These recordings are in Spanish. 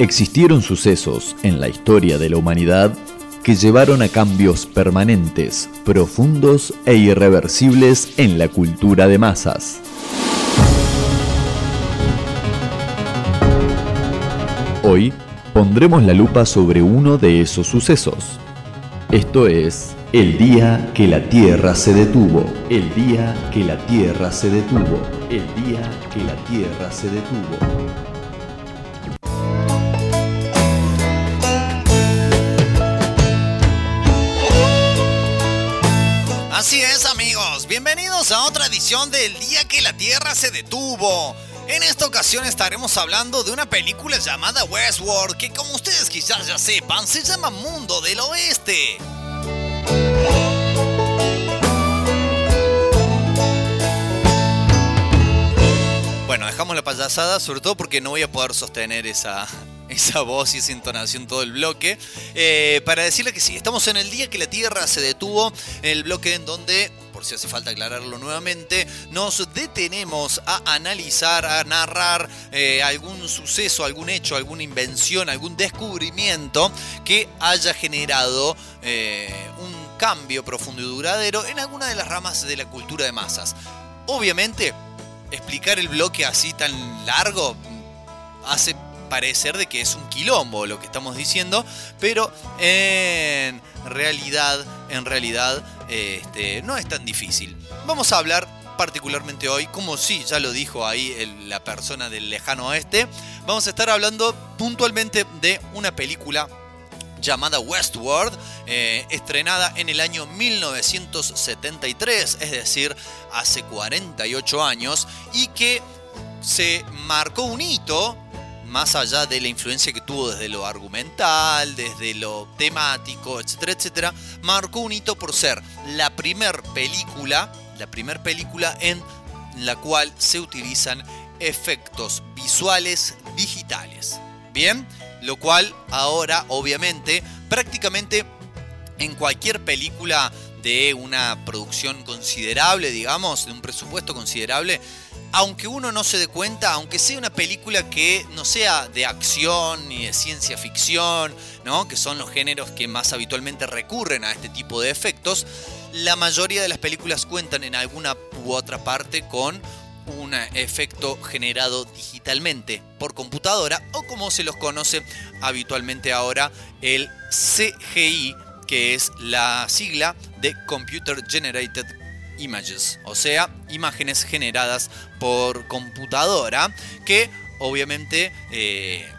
Existieron sucesos en la historia de la humanidad que llevaron a cambios permanentes, profundos e irreversibles en la cultura de masas. Hoy pondremos la lupa sobre uno de esos sucesos. Esto es el día que la Tierra se detuvo. El día que la Tierra se detuvo. El día que la Tierra se detuvo. Del día que la Tierra se detuvo. En esta ocasión estaremos hablando de una película llamada Westworld, que como ustedes quizás ya sepan, se llama Mundo del Oeste. Bueno, dejamos la payasada, sobre todo porque no voy a poder sostener esa, esa voz y esa entonación todo el bloque. Eh, para decirle que sí, estamos en el día que la Tierra se detuvo, el bloque en donde, por si hace falta aclararlo nuevamente, nos detenemos a analizar, a narrar eh, algún suceso, algún hecho, alguna invención, algún descubrimiento que haya generado eh, un cambio profundo y duradero en alguna de las ramas de la cultura de masas. Obviamente, explicar el bloque así tan largo hace parecer de que es un quilombo lo que estamos diciendo, pero en realidad, en realidad, este, no es tan difícil. Vamos a hablar particularmente hoy, como sí, ya lo dijo ahí la persona del lejano oeste, vamos a estar hablando puntualmente de una película llamada Westworld, eh, estrenada en el año 1973, es decir, hace 48 años, y que se marcó un hito más allá de la influencia que tuvo desde lo argumental, desde lo temático, etcétera, etcétera, marcó un hito por ser la primer película, la primer película en la cual se utilizan efectos visuales digitales. Bien, lo cual ahora obviamente prácticamente en cualquier película de una producción considerable, digamos, de un presupuesto considerable, aunque uno no se dé cuenta, aunque sea una película que no sea de acción ni de ciencia ficción, ¿no? que son los géneros que más habitualmente recurren a este tipo de efectos, la mayoría de las películas cuentan en alguna u otra parte con un efecto generado digitalmente por computadora o como se los conoce habitualmente ahora el CGI, que es la sigla de Computer Generated Images, o sea, imágenes generadas por computadora que obviamente eh,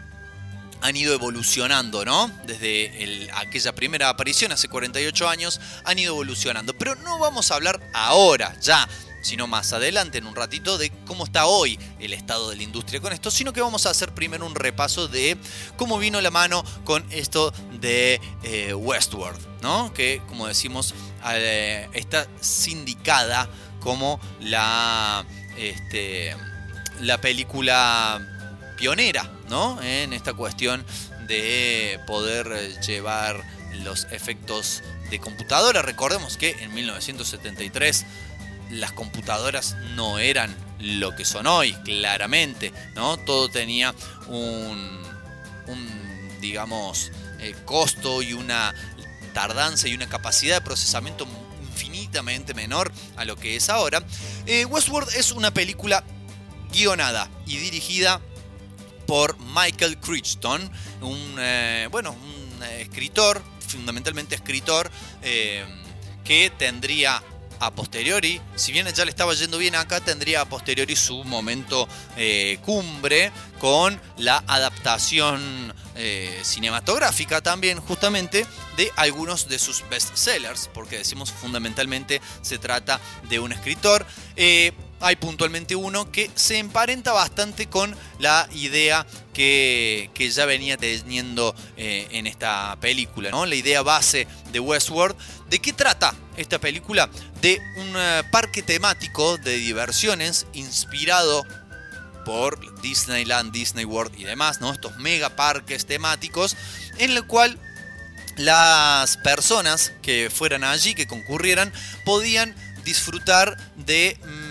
han ido evolucionando, ¿no? Desde aquella primera aparición hace 48 años, han ido evolucionando. Pero no vamos a hablar ahora, ya, sino más adelante, en un ratito, de cómo está hoy el estado de la industria con esto, sino que vamos a hacer primero un repaso de cómo vino la mano con esto de eh, Westworld, ¿no? Que, como decimos, eh, está sindicada como la, este, la película pionera, ¿no? En esta cuestión de poder llevar los efectos de computadora. Recordemos que en 1973 las computadoras no eran lo que son hoy, claramente, ¿no? Todo tenía un, digamos, eh, costo y una tardanza y una capacidad de procesamiento infinitamente menor a lo que es ahora. Eh, Westworld es una película guionada y dirigida por Michael Crichton, un, eh, bueno, un escritor, fundamentalmente escritor, que tendría a posteriori, si bien ya le estaba yendo bien acá, tendría a posteriori su momento eh, cumbre con la adaptación eh, cinematográfica también justamente de algunos de sus bestsellers, porque decimos fundamentalmente se trata de un escritor. Eh, hay puntualmente uno que se emparenta bastante con la idea que, ya venía teniendo eh, en esta película, ¿no? La idea base de Westworld. ¿De qué trata esta película? De un eh, parque temático de diversiones inspirado por Disneyland, Disney World y demás, ¿no? Estos mega parques temáticos en el cual las personas que fueran allí, que concurrieran, podían disfrutar de mm,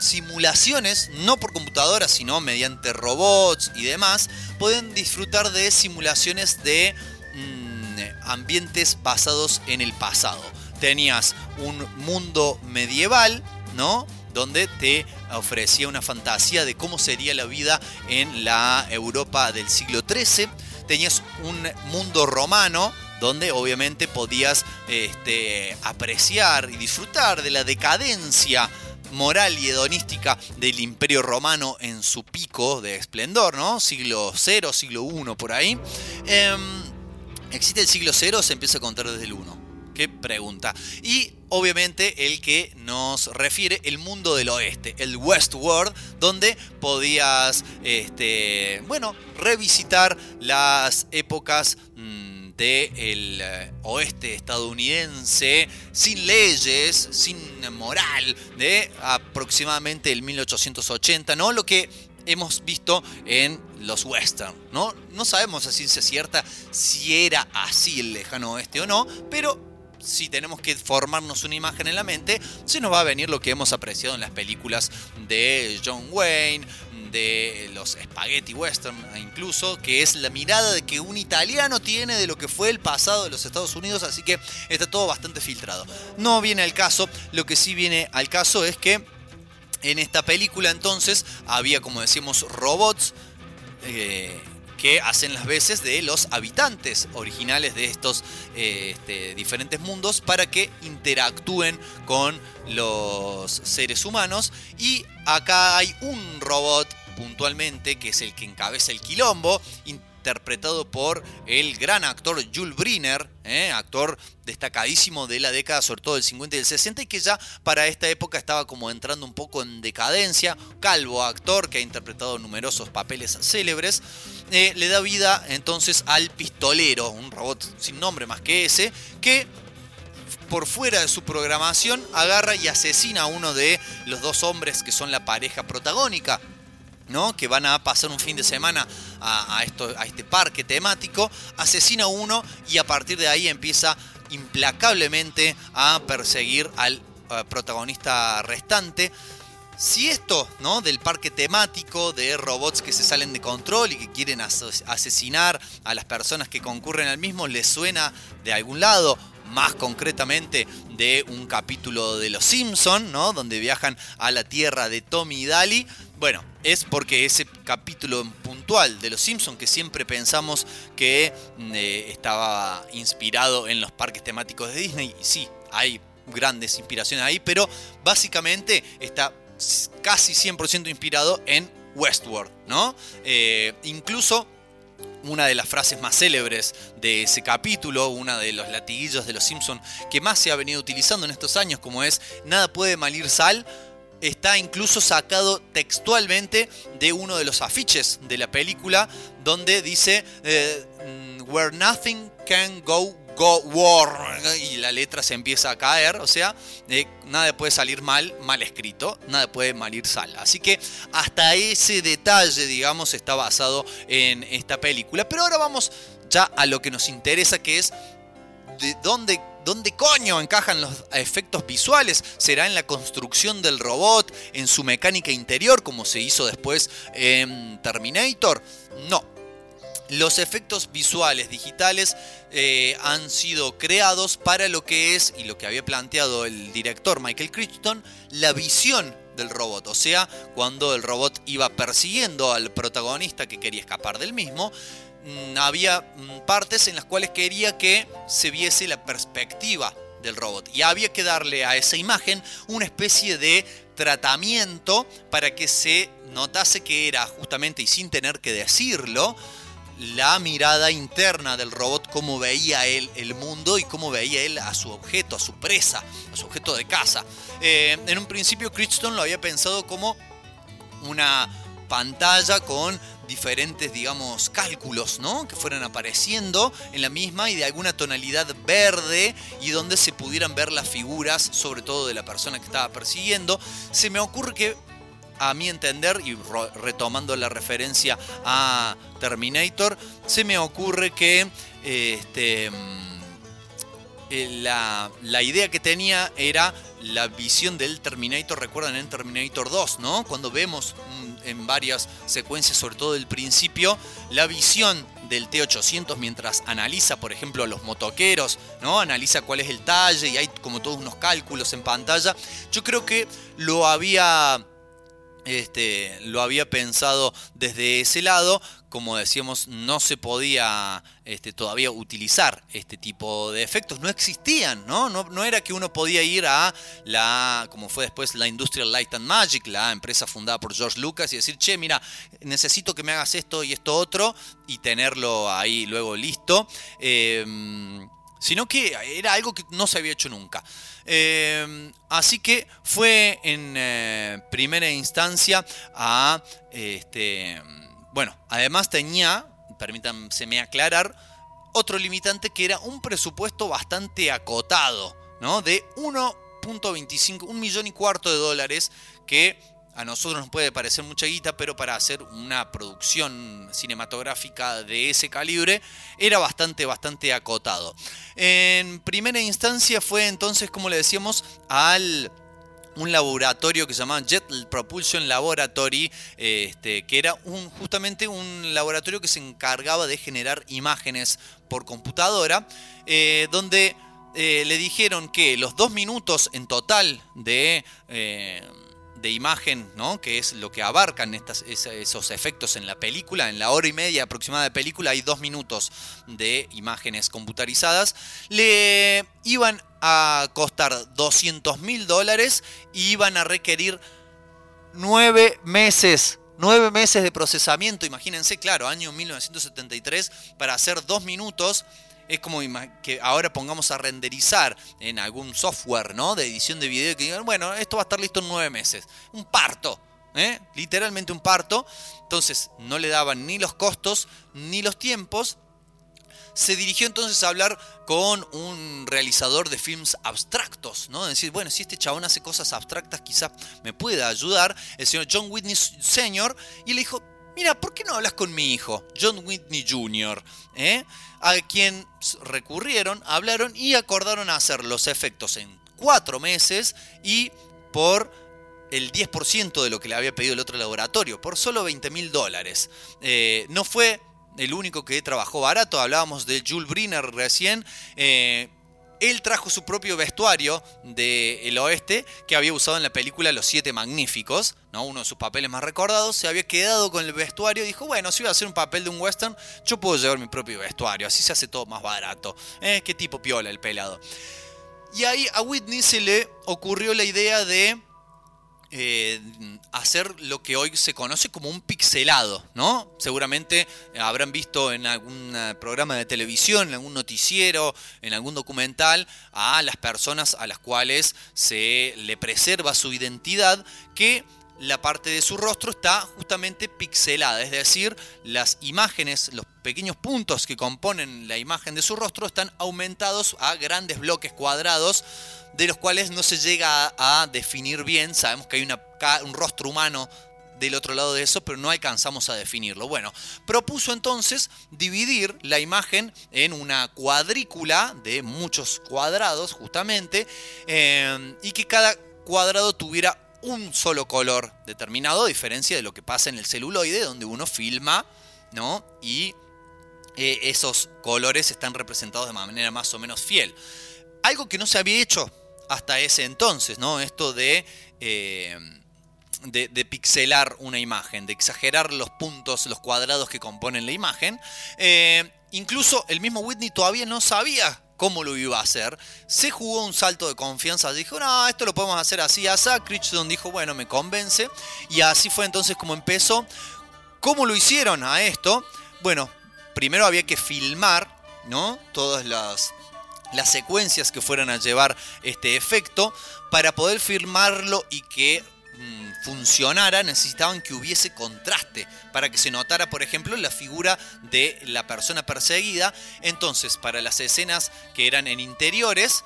simulaciones, no por computadoras, sino mediante robots y demás, pueden disfrutar de simulaciones de mm, ambientes basados en el pasado. Tenías un mundo medieval, ¿no? Donde te ofrecía una fantasía de cómo sería la vida en la Europa del siglo XIII. Tenías un mundo romano, donde obviamente podías este, apreciar y disfrutar de la decadencia moral y hedonística del Imperio Romano en su pico de esplendor, ¿no? Siglo 0, siglo 1 por ahí. Em, ¿Existe el siglo 0 se empieza a contar desde el 1? ¿Qué pregunta? Y obviamente el que nos refiere el mundo del oeste, el Westworld, donde podías, este, bueno, revisitar las épocas... Mm, del eh, oeste estadounidense, sin leyes, sin moral, de aproximadamente el 1880, ¿no? Lo que hemos visto en los western, ¿no? No sabemos a ciencia cierta si era así el lejano oeste o no, pero si tenemos que formarnos una imagen en la mente, se nos va a venir lo que hemos apreciado en las películas de John Wayne, de los spaghetti western incluso, que es la mirada de que un italiano tiene de lo que fue el pasado de los Estados Unidos, así que está todo bastante filtrado. No viene al caso, lo que sí viene al caso es que en esta película entonces había, como decíamos, robots. Eh, que hacen las veces de los habitantes originales de estos eh, este, diferentes mundos para que interactúen con los seres humanos. Y acá hay un robot puntualmente, que es el que encabeza el quilombo, interpretado por el gran actor Jules Briner, ¿eh? actor destacadísimo de la década, sobre todo del 50 y del 60, y que ya para esta época estaba como entrando un poco en decadencia. Calvo actor que ha interpretado numerosos papeles célebres, eh, le da vida entonces al pistolero, un robot sin nombre más que ese, que por fuera de su programación agarra y asesina a uno de los dos hombres que son la pareja protagónica ¿no? que van a pasar un fin de semana a, esto, a este parque temático, asesina a uno y a partir de ahí empieza implacablemente a perseguir al protagonista restante. Si esto, ¿no? Del parque temático, de robots que se salen de control y que quieren asesinar a las personas que concurren al mismo, les suena de algún lado, más concretamente de un capítulo de Los Simpson, ¿no? Donde viajan a la tierra de Tommy y Daly. Bueno, es porque ese capítulo puntual de Los Simpsons que siempre pensamos que mm, eh, estaba inspirado en los parques temáticos de Disney, y sí, hay grandes inspiraciones ahí, pero básicamente está casi 100% inspirado en Westworld, ¿no? Eh, incluso una de las frases más célebres de ese capítulo, una de los latiguillos de los Simpsons que más se ha venido utilizando en estos años, como es nada puede malir sal, está incluso sacado textualmente de uno de los afiches de la película, donde dice eh, mm, Where nothing can go, go war. Y la letra se empieza a caer, o sea, eh, nada puede salir mal, mal escrito, nada puede malir sal. Así que hasta ese detalle, digamos, está basado en esta película. Pero ahora vamos ya a lo que nos interesa, que es de dónde ¿Dónde coño encajan los efectos visuales? ¿Será en la construcción del robot, en su mecánica interior, como se hizo después en Terminator? No. Los efectos visuales digitales eh, han sido creados para lo que es, y lo que había planteado el director Michael Crichton, la visión del robot. O sea, cuando el robot iba persiguiendo al protagonista que quería escapar del mismo, Mm, había mm, partes en las cuales quería que se viese la perspectiva del robot. Y había que darle a esa imagen una especie de tratamiento para que se notase que era justamente, y sin tener que decirlo, la mirada interna del robot, cómo veía él el mundo y cómo veía él a su objeto, a su presa, a su objeto de caza. Eh, en un principio Crichton lo había pensado como una pantalla con diferentes, digamos, cálculos, ¿no? Que fueran apareciendo en la misma y de alguna tonalidad verde y donde se pudieran ver las figuras, sobre todo de la persona que estaba persiguiendo. Se me ocurre que a mi entender, y retomando la referencia a Terminator, se me ocurre que este, mm, eh, la, la, idea que tenía era la visión del Terminator, recuerdan en Terminator 2, ¿no? Cuando vemos mm, en varias secuencias, sobre todo del principio, la visión del T800 mientras analiza, por ejemplo, a los motoqueros, ¿no? Analiza cuál es el talle y hay como todos unos cálculos en pantalla. Yo creo que lo había este, lo había pensado desde ese lado. Como decíamos, no se podía este, todavía utilizar este tipo de efectos. No existían, ¿no? ¿no? era que uno podía ir a la, como fue después la Industrial Light and Magic, la empresa fundada por George Lucas, y decir, che, mira, necesito que me hagas esto y esto otro, y tenerlo ahí luego listo. Em, sino que era algo que no se había hecho nunca. Em, así que fue en eh, primera instancia a, este, bueno, además tenía, permítanme aclarar, otro limitante que era un presupuesto bastante acotado, ¿no? De 1.25, un millón y cuarto de dólares que a nosotros nos puede parecer mucha guita, pero para hacer una producción cinematográfica de ese calibre era bastante, bastante acotado. En primera instancia fue entonces, como le decíamos, al un laboratorio que se llamaba Jet Propulsion Laboratory, este, que era un, justamente un laboratorio que se encargaba de generar imágenes por computadora, eh, donde eh, le dijeron que los dos minutos en total de... Eh, de imagen, ¿no? que es lo que abarcan esos efectos en la película. En la hora y media aproximada de película hay dos minutos de imágenes computarizadas. Le iban a costar 200 mil dólares y iban a requerir nueve meses. Nueve meses de procesamiento, imagínense, claro, año 1973, para hacer dos minutos es como que ahora pongamos a renderizar en algún software ¿no? de edición de video que digan, bueno, esto va a estar listo en nueve meses. Un parto. ¿eh? Literalmente un parto. Entonces no le daban ni los costos ni los tiempos. Se dirigió entonces a hablar con un realizador de films abstractos, ¿no? Decir, bueno, si este chabón hace cosas abstractas, quizás me pueda ayudar. El señor John Whitney Sr. Y le dijo, mira, ¿por qué no hablas con mi hijo, John Whitney Jr., ¿eh? a quien recurrieron, hablaron y acordaron hacer los efectos en cuatro meses y por el 10% de lo que le había pedido el otro laboratorio, por solo 20 mil dólares. Eh, no fue el único que trabajó barato, hablábamos de Jules Briner recién. Eh, él trajo su propio vestuario del oeste que había usado en la película Los Siete Magníficos, ¿no? uno de sus papeles más recordados. Se había quedado con el vestuario y dijo, bueno, si voy a hacer un papel de un western, yo puedo llevar mi propio vestuario, así se hace todo más barato. ¿Eh? Qué tipo piola el pelado. Y ahí a Whitney se le ocurrió la idea de eh, hacer lo que hoy se conoce como un pixelado, ¿no? Seguramente habrán visto en algún eh, programa de televisión, en algún noticiero, en algún documental, a las personas a las cuales se le preserva su identidad, que la parte de su rostro está justamente pixelada, es decir, las imágenes, los pequeños puntos que componen la imagen de su rostro están aumentados a grandes bloques cuadrados de los cuales no se llega a, definir bien. Sabemos que hay un rostro humano del otro lado de eso, pero no alcanzamos a definirlo. Bueno, propuso entonces dividir la imagen en una cuadrícula de muchos cuadrados, justamente, eh, y que cada cuadrado tuviera un solo color determinado, a diferencia de lo que pasa en el celuloide, donde uno filma, ¿no? Y eh, esos colores están representados de manera más o menos fiel. Algo que no se había hecho hasta ese entonces, ¿no? Esto de, eh, de, pixelar una imagen, de exagerar los puntos, los cuadrados que componen la imagen. Eh, incluso el mismo Whitney todavía no sabía cómo lo iba a hacer. Se jugó un salto de confianza, dijo, no, esto lo podemos hacer así. A Crichton dijo, bueno, me convence. Y así fue entonces como empezó. ¿Cómo lo hicieron a esto? Bueno, primero había que filmar, ¿no? Todas las, las secuencias que fueran a llevar este efecto para poder filmarlo y que mm, funcionara necesitaban que hubiese contraste para que se notara por ejemplo la figura de la persona perseguida. Entonces para las escenas que eran en interiores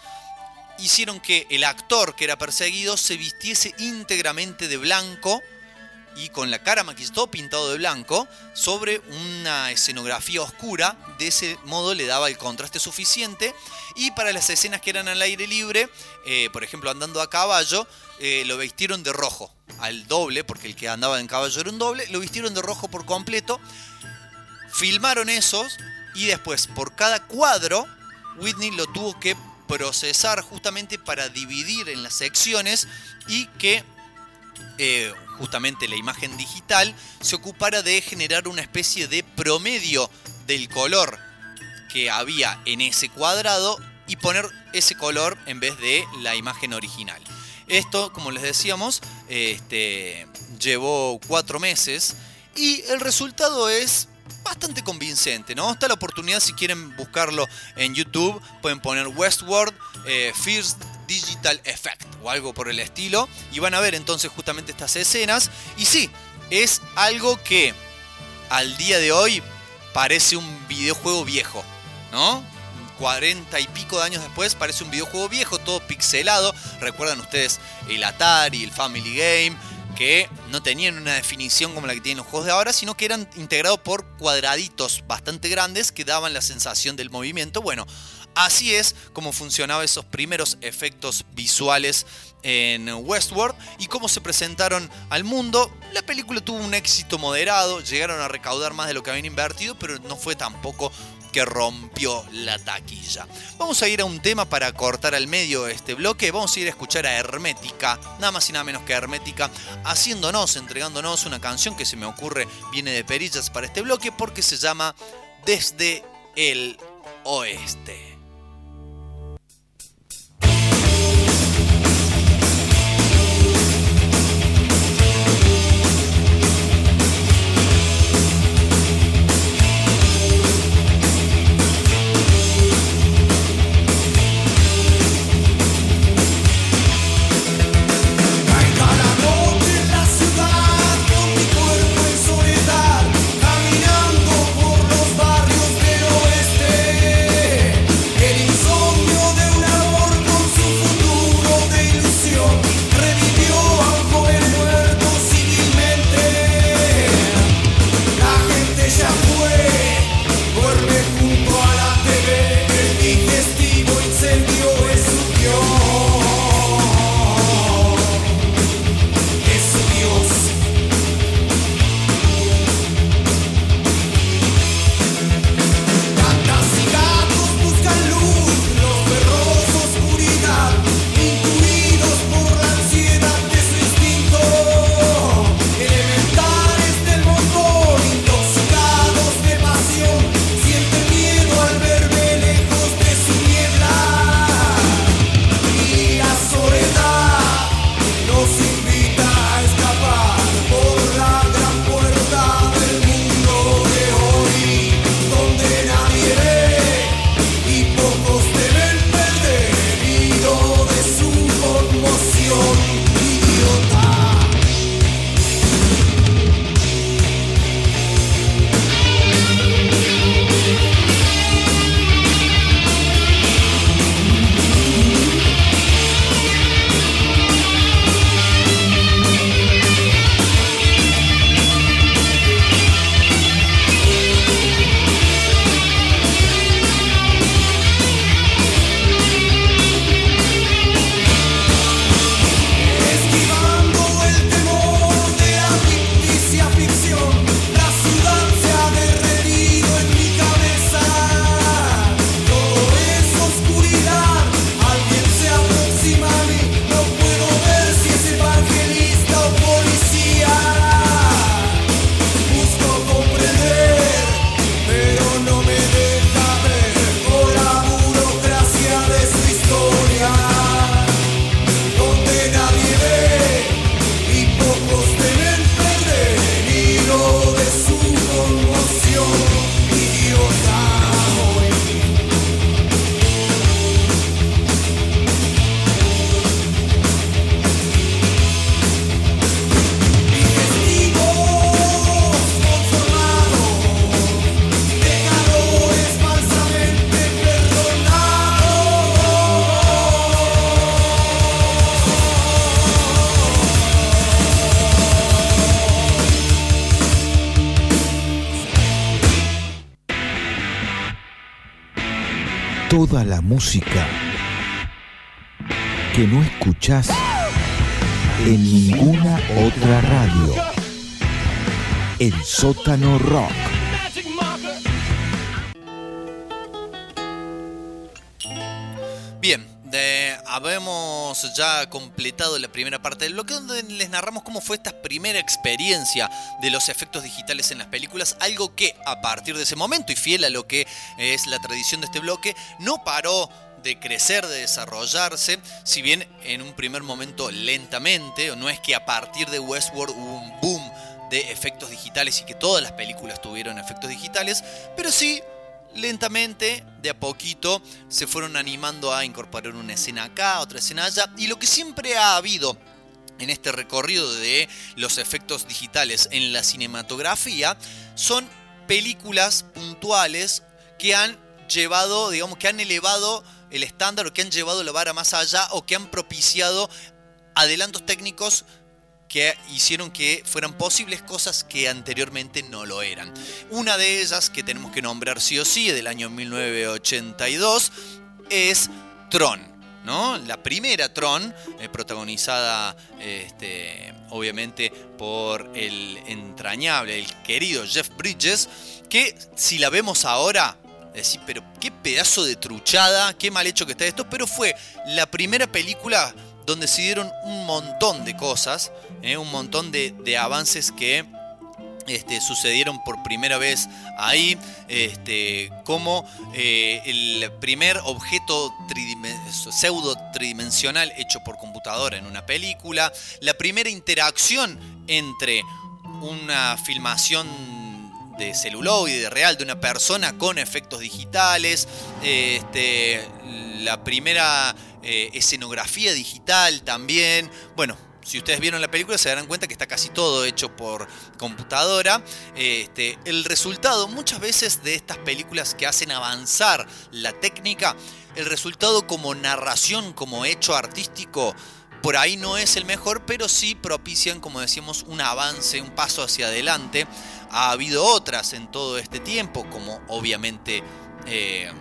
hicieron que el actor que era perseguido se vistiese íntegramente de blanco y con la cara maquillada, todo pintado de blanco, sobre una escenografía oscura. De ese modo le daba el contraste suficiente. Y para las escenas que eran al aire libre, eh, por ejemplo andando a caballo, eh, lo vistieron de rojo, al doble, porque el que andaba en caballo era un doble, lo vistieron de rojo por completo. Filmaron esos y después por cada cuadro, Whitney lo tuvo que procesar justamente para dividir en las secciones y que eh, justamente la imagen digital se ocupara de generar una especie de promedio del color que había en ese cuadrado y poner ese color en vez de la imagen original. Esto, como les decíamos, este, llevó cuatro meses y el resultado es bastante convincente, ¿no? Está la oportunidad, si quieren buscarlo en YouTube, pueden poner Westworld eh, First Digital Effect o algo por el estilo y van a ver entonces justamente estas escenas. Y sí, es algo que al día de hoy parece un videojuego viejo, ¿no? 40 y pico de años después parece un videojuego viejo, todo pixelado. Recuerdan ustedes el Atari, el Family Game, que no tenían una definición como la que tienen los juegos de ahora, sino que eran integrados por cuadraditos bastante grandes que daban la sensación del movimiento. Bueno, así es como funcionaban esos primeros efectos visuales en Westworld y cómo se presentaron al mundo. La película tuvo un éxito moderado, llegaron a recaudar más de lo que habían invertido, pero no fue tampoco que rompió la taquilla. Vamos a ir a un tema para cortar al medio este bloque. Vamos a ir a escuchar a Hermética, nada más y nada menos que Hermética, haciéndonos, entregándonos una canción que se me ocurre, viene de perillas para este bloque, porque se llama Desde el Oeste. Toda la música que no escuchás en ninguna otra radio. El sótano rock. De, habemos ya completado la primera parte del bloque donde les narramos cómo fue esta primera experiencia de los efectos digitales en las películas, algo que a partir de ese momento y fiel a lo que es la tradición de este bloque, no paró de crecer, de desarrollarse, si bien en un primer momento lentamente, no es que a partir de Westworld hubo un boom de efectos digitales y que todas las películas tuvieron efectos digitales, pero sí lentamente, de a poquito, se fueron animando a incorporar una escena acá, otra escena allá, y lo que siempre ha habido en este recorrido de los efectos digitales en la cinematografía son películas puntuales que han llevado, digamos, que han elevado el estándar o que han llevado la vara más allá o que han propiciado adelantos técnicos que hicieron que fueran posibles cosas que anteriormente no lo eran. Una de ellas que tenemos que nombrar sí o sí, del año 1982, es Tron. ¿no? La primera Tron, eh, protagonizada este, obviamente por el entrañable, el querido Jeff Bridges, que si la vemos ahora, decir, pero qué pedazo de truchada, qué mal hecho que está esto, pero fue la primera película donde se dieron un montón de cosas, ¿eh? un montón de, avances que este, sucedieron por primera vez ahí, este, como eh, el primer objeto pseudo tridimensional hecho por computadora en una película, la primera interacción entre una filmación de celuloide real de una persona con efectos digitales, este, la primera eh, escenografía digital también. Bueno, si ustedes vieron la película se darán cuenta que está casi todo hecho por computadora. Este, el resultado muchas veces de estas películas que hacen avanzar la técnica, el resultado como narración, como hecho artístico, por ahí no es el mejor, pero sí propician, como decíamos, un avance, un paso hacia adelante. Ha habido otras en todo este tiempo, como obviamente... Eh,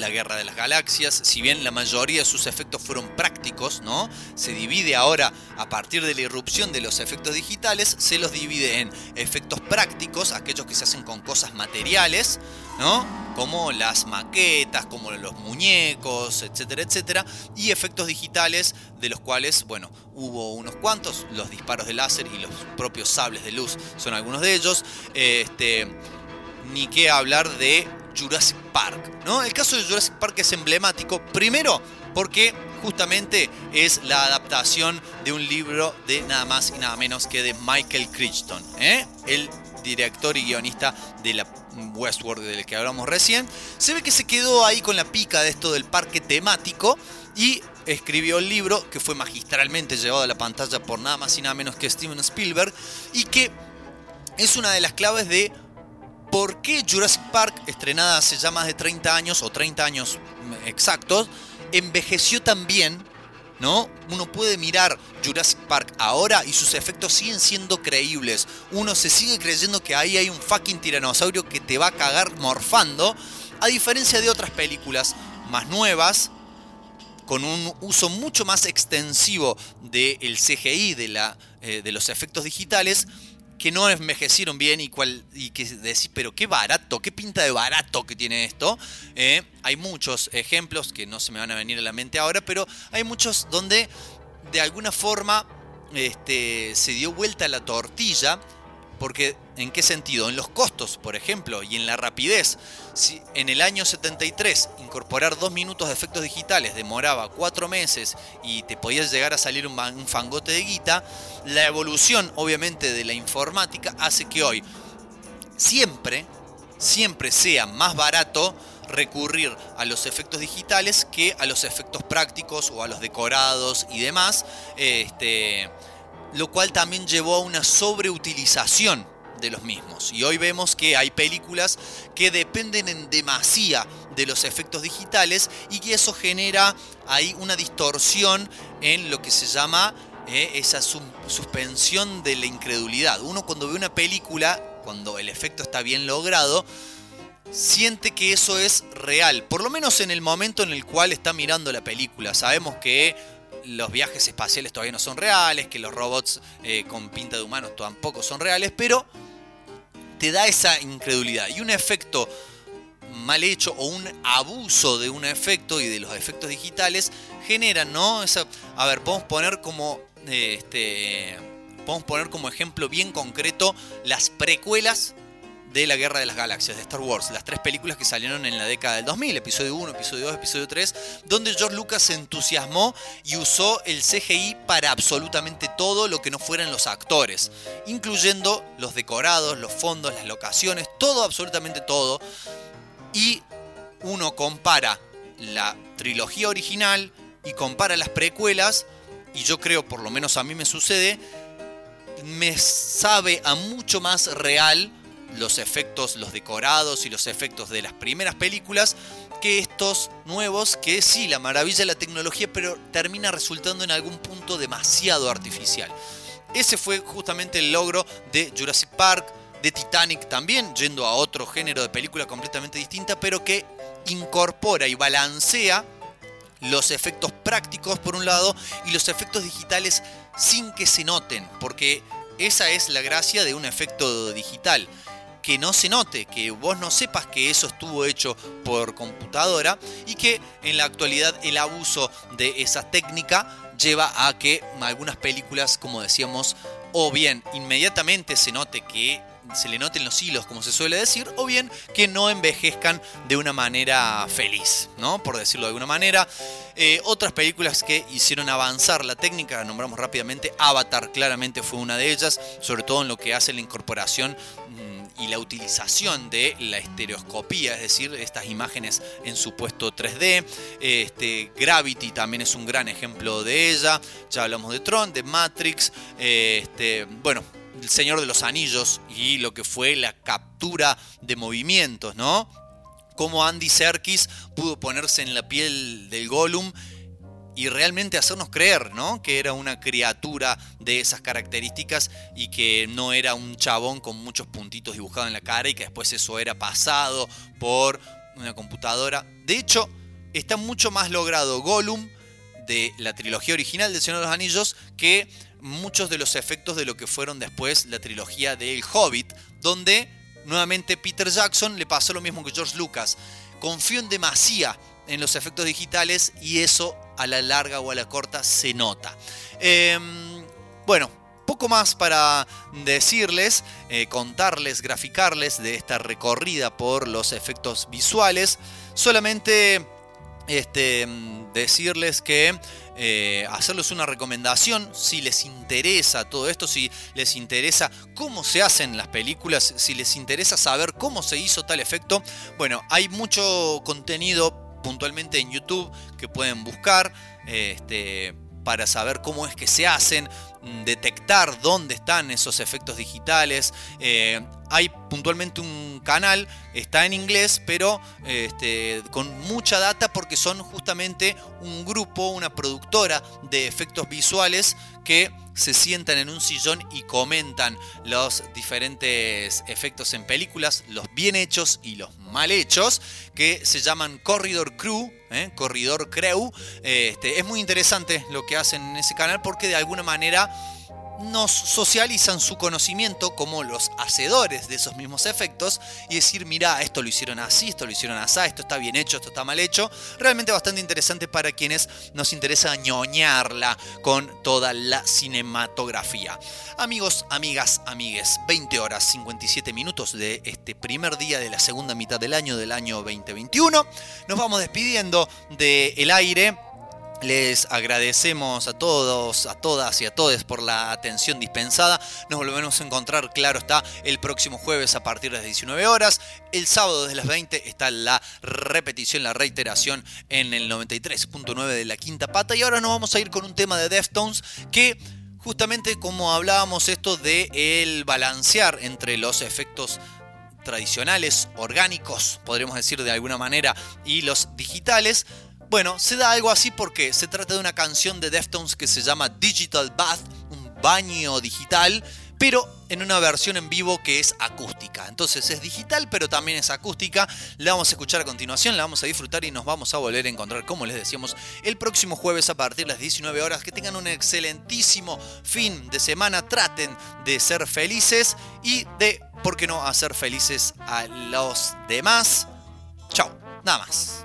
la Guerra de las Galaxias, si bien la mayoría de sus efectos fueron prácticos, ¿no? Se divide ahora a partir de la irrupción de los efectos digitales, se los divide en efectos prácticos, aquellos que se hacen con cosas materiales, ¿no? Como las maquetas, como los muñecos, etcétera, etcétera, y efectos digitales de los cuales, bueno, hubo unos cuantos, los disparos de láser y los propios sables de luz son algunos de ellos. Este, ni qué hablar de Jurassic Park. ¿no? El caso de Jurassic Park es emblemático, primero porque justamente es la adaptación de un libro de nada más y nada menos que de Michael Crichton, ¿eh? el director y guionista de la Westworld del que hablamos recién. Se ve que se quedó ahí con la pica de esto del parque temático y escribió el libro que fue magistralmente llevado a la pantalla por nada más y nada menos que Steven Spielberg y que es una de las claves de por qué Jurassic Park, estrenada hace ya más de 30 años, o 30 años exactos, envejeció tan bien, ¿no? Uno puede mirar Jurassic Park ahora y sus efectos siguen siendo creíbles. Uno se sigue creyendo que ahí hay un fucking tiranosaurio que te va a cagar morfando, a diferencia de otras películas más nuevas, con un uso mucho más extensivo del CGI, de, la, eh, de los efectos digitales, que no envejecieron bien y, cual, y que decís, pero qué barato, qué pinta de barato que tiene esto. Eh, hay muchos ejemplos que no se me van a venir a la mente ahora, pero hay muchos donde de alguna forma este, se dio vuelta la tortilla porque, ¿en qué sentido? En los costos, por ejemplo, y en la rapidez. Si en el año 73 incorporar dos minutos de efectos digitales demoraba cuatro meses y te podías llegar a salir un, fangote de guita, la evolución, obviamente, de la informática hace que hoy siempre, siempre sea más barato recurrir a los efectos digitales que a los efectos prácticos o a los decorados y demás. Este, lo cual también llevó a una sobreutilización de los mismos. Y hoy vemos que hay películas que dependen en demasía de los efectos digitales y que eso genera ahí una distorsión en lo que se llama eh, esa suspensión de la incredulidad. Uno cuando ve una película, cuando el efecto está bien logrado, siente que eso es real, por lo menos en el momento en el cual está mirando la película. Sabemos que los viajes espaciales todavía no son reales, que los robots eh, con pinta de humanos tampoco son reales, pero te da esa incredulidad. Y un efecto mal hecho o un abuso de un efecto y de los efectos digitales generan, ¿no? Esa, a ver, podemos poner como eh, este podemos poner como ejemplo bien concreto las precuelas de la Guerra de las Galaxias, de Star Wars, las tres películas que salieron en la década del 2000, episodio 1, episodio 2, episodio 3, donde George Lucas se entusiasmó y usó el CGI para absolutamente todo lo que no fueran los actores, incluyendo los decorados, los fondos, las locaciones, todo, absolutamente todo. Y uno compara la trilogía original y compara las precuelas, y yo creo, por lo menos a mí me sucede, me sabe a mucho más real los efectos, los decorados y los efectos de las primeras películas que estos nuevos, que sí, la maravilla de la tecnología, pero termina resultando en algún punto demasiado artificial. Ese fue justamente el logro de Jurassic Park, de Titanic también, yendo a otro género de película completamente distinta, pero que incorpora y balancea los efectos prácticos por un lado y los efectos digitales sin que se noten, porque esa es la gracia de un efecto digital que no se note, que vos no sepas que eso estuvo hecho por computadora y que en la actualidad el abuso de esa técnica lleva a que algunas películas, como decíamos, o bien inmediatamente se note que se le noten los hilos, como se suele decir, o bien que no envejezcan de una manera feliz, ¿no? Por decirlo de alguna manera. Eh, otras películas que hicieron avanzar la técnica, la nombramos rápidamente, Avatar claramente fue una de ellas, sobre todo en lo que hace la incorporación mm, y la utilización de la estereoscopía, es decir, estas imágenes en su puesto 3D. Este, Gravity también es un gran ejemplo de ella. Ya hablamos de Tron, de Matrix. este, bueno, el Señor de los Anillos y lo que fue la captura de movimientos, ¿no? Cómo Andy Serkis pudo ponerse en la piel del Gollum y realmente hacernos creer, ¿no? Que era una criatura de esas características y que no era un chabón con muchos puntitos dibujados en la cara y que después eso era pasado por una computadora. De hecho, está mucho más logrado Gollum de la trilogía original del Señor de los Anillos que muchos de los efectos de lo que fueron después la trilogía de El Hobbit, donde nuevamente Peter Jackson le pasó lo mismo que George Lucas. Confió en demasía en los efectos digitales y eso a la larga o a la corta se nota. Em, bueno, poco más para decirles, eh, contarles, graficarles de esta recorrida por los efectos visuales. Solamente este, decirles que eh, hacerles una recomendación si les interesa todo esto, si les interesa cómo se hacen las películas, si les interesa saber cómo se hizo tal efecto. Bueno, hay mucho contenido puntualmente en YouTube que pueden buscar. Este, para saber cómo es que se hacen, mm, detectar dónde están esos efectos digitales. Eh, hay puntualmente un canal, está en inglés, pero este, con mucha data porque son justamente un grupo, una productora de efectos visuales que se sientan en un sillón y comentan los diferentes efectos en películas, los bien hechos y los mal hechos, que se llaman Corridor Crew, ¿eh? Corridor Crew. Este, es muy interesante lo que hacen en ese canal porque de alguna manera nos socializan su conocimiento como los hacedores de esos mismos efectos y decir, mira, esto lo hicieron así, esto lo hicieron así, esto está bien hecho, esto está mal hecho. Realmente bastante interesante para quienes nos interesa ñoñarla con toda la cinematografía. Amigos, amigas, amigues, 20 horas 57 minutos de este primer día de la segunda mitad del año del año 2021. Nos vamos despidiendo del aire les agradecemos a todos, a todas y a todos por la atención dispensada. Nos volvemos a encontrar, claro está, el próximo jueves a partir de las 19 horas. El sábado desde las 20 está la repetición, la reiteración en el 93.9 de la quinta pata. Y ahora nos vamos a ir con un tema de Deftones que justamente como hablábamos esto de el balancear entre los efectos tradicionales, orgánicos, podríamos decir de alguna manera, y los digitales, bueno, se da algo así porque se trata de una canción de Deftones que se llama Digital Bath, un baño digital, pero en una versión en vivo que es acústica. Entonces es digital, pero también es acústica. La vamos a escuchar a continuación, la vamos a disfrutar y nos vamos a volver a encontrar, como les decíamos, el próximo jueves a partir de las 19 horas. Que tengan un excelentísimo fin de semana. Traten de ser felices y de, ¿por qué no?, hacer felices a los demás. Chao, nada más.